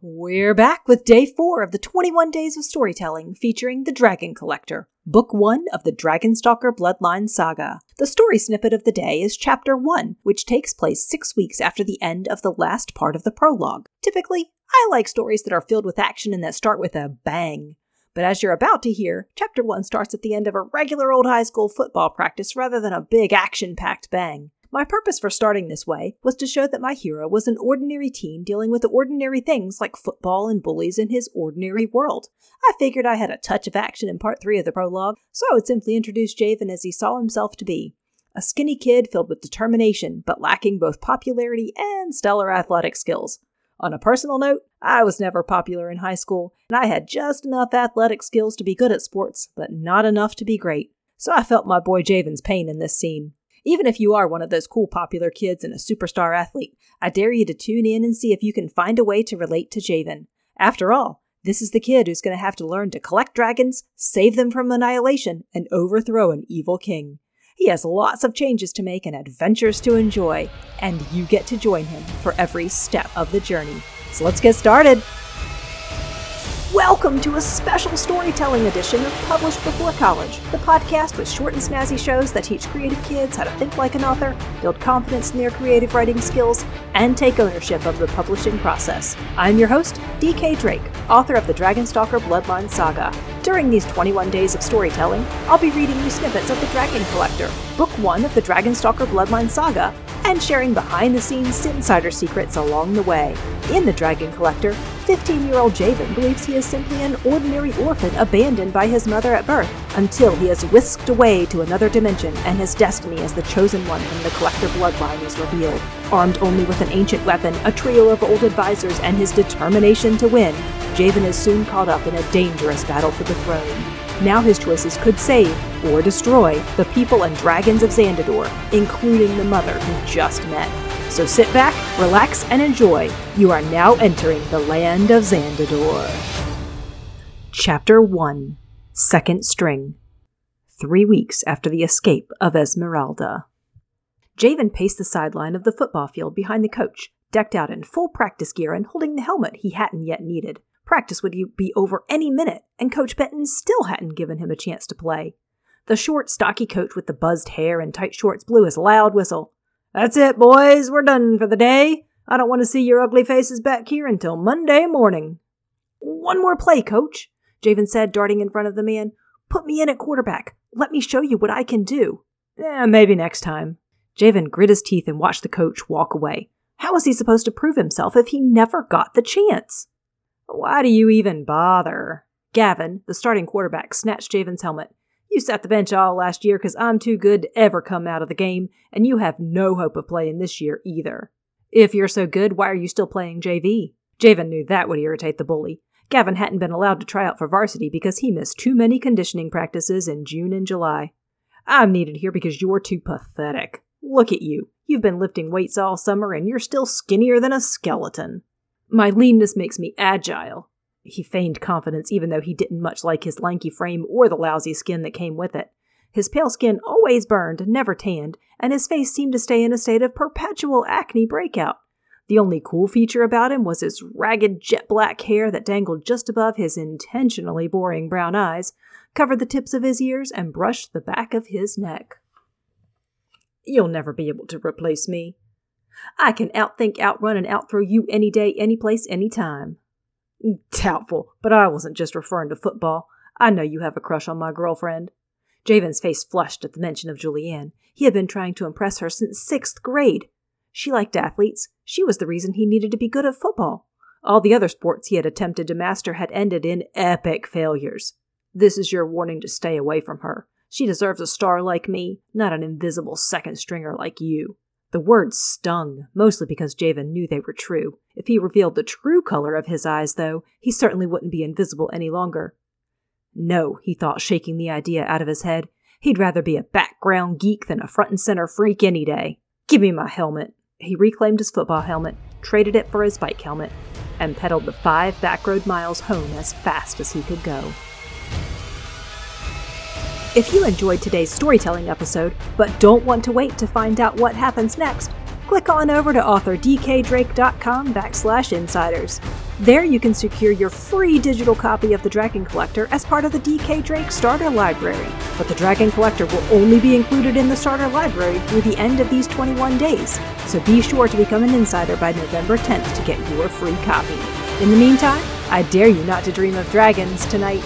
We're back with day four of the 21 Days of Storytelling featuring The Dragon Collector, Book One of the Dragonstalker Bloodline Saga. The story snippet of the day is Chapter One, which takes place six weeks after the end of the last part of the prologue. Typically, I like stories that are filled with action and that start with a bang. But as you're about to hear, Chapter 1 starts at the end of a regular old high school football practice rather than a big action packed bang. My purpose for starting this way was to show that my hero was an ordinary teen dealing with ordinary things like football and bullies in his ordinary world. I figured I had a touch of action in part 3 of the prologue, so I would simply introduce Javen as he saw himself to be. A skinny kid filled with determination, but lacking both popularity and stellar athletic skills. On a personal note, I was never popular in high school, and I had just enough athletic skills to be good at sports, but not enough to be great. So I felt my boy Javen's pain in this scene. Even if you are one of those cool popular kids and a superstar athlete, I dare you to tune in and see if you can find a way to relate to Javen. After all, this is the kid who's going to have to learn to collect dragons, save them from annihilation, and overthrow an evil king. He has lots of changes to make and adventures to enjoy, and you get to join him for every step of the journey. So let's get started! Welcome to a special storytelling edition of Published Before College, the podcast with short and snazzy shows that teach creative kids how to think like an author, build confidence in their creative writing skills, and take ownership of the publishing process. I'm your host, DK Drake, author of the Dragonstalker Bloodline Saga. During these 21 days of storytelling, I'll be reading you snippets of The Dragon Collector, Book 1 of the Dragonstalker Bloodline Saga, and sharing behind the scenes insider secrets along the way. In The Dragon Collector, 15 year old Javen believes he is simply an ordinary orphan abandoned by his mother at birth until he is whisked away to another dimension and his destiny as the chosen one from the collector bloodline is revealed. Armed only with an ancient weapon, a trio of old advisors, and his determination to win, Javen is soon caught up in a dangerous battle for the throne. Now his choices could save or destroy the people and dragons of Xandador, including the mother he just met. So sit back, relax, and enjoy. You are now entering the land of Xandador. Chapter 1 Second String Three weeks after the escape of Esmeralda. Javen paced the sideline of the football field behind the coach, decked out in full practice gear and holding the helmet he hadn't yet needed. Practice would be over any minute, and Coach Benton still hadn't given him a chance to play. The short, stocky coach with the buzzed hair and tight shorts blew his loud whistle. That's it, boys. We're done for the day. I don't want to see your ugly faces back here until Monday morning. One more play, coach, Javen said, darting in front of the man. Put me in at quarterback. Let me show you what I can do. Eh, maybe next time. Javen grit his teeth and watched the coach walk away. How was he supposed to prove himself if he never got the chance? Why do you even bother? Gavin, the starting quarterback, snatched Javen's helmet. You sat the bench all last year because I'm too good to ever come out of the game, and you have no hope of playing this year either. If you're so good, why are you still playing JV? Javen knew that would irritate the bully. Gavin hadn't been allowed to try out for varsity because he missed too many conditioning practices in June and July. I'm needed here because you're too pathetic. Look at you. You've been lifting weights all summer and you're still skinnier than a skeleton. My leanness makes me agile. He feigned confidence even though he didn't much like his lanky frame or the lousy skin that came with it. His pale skin always burned, never tanned, and his face seemed to stay in a state of perpetual acne breakout. The only cool feature about him was his ragged jet black hair that dangled just above his intentionally boring brown eyes, covered the tips of his ears, and brushed the back of his neck. You'll never be able to replace me, I can outthink, outrun, and outthrow you any day, any place, any time. Doubtful, but I wasn't just referring to football. I know you have a crush on my girlfriend. Javen's face flushed at the mention of Julianne. He had been trying to impress her since sixth grade. She liked athletes. She was the reason he needed to be good at football. All the other sports he had attempted to master had ended in epic failures. This is your warning to stay away from her. She deserves a star like me, not an invisible second stringer like you. The words stung, mostly because Javen knew they were true. If he revealed the true color of his eyes, though, he certainly wouldn't be invisible any longer. No, he thought, shaking the idea out of his head. He'd rather be a background geek than a front and center freak any day. Give me my helmet. He reclaimed his football helmet, traded it for his bike helmet, and pedaled the five backroad miles home as fast as he could go. If you enjoyed today's storytelling episode, but don't want to wait to find out what happens next, click on over to authordkdrake.com backslash insiders. There you can secure your free digital copy of The Dragon Collector as part of the DK Drake Starter Library. But The Dragon Collector will only be included in the Starter Library through the end of these 21 days, so be sure to become an insider by November 10th to get your free copy. In the meantime, I dare you not to dream of dragons tonight.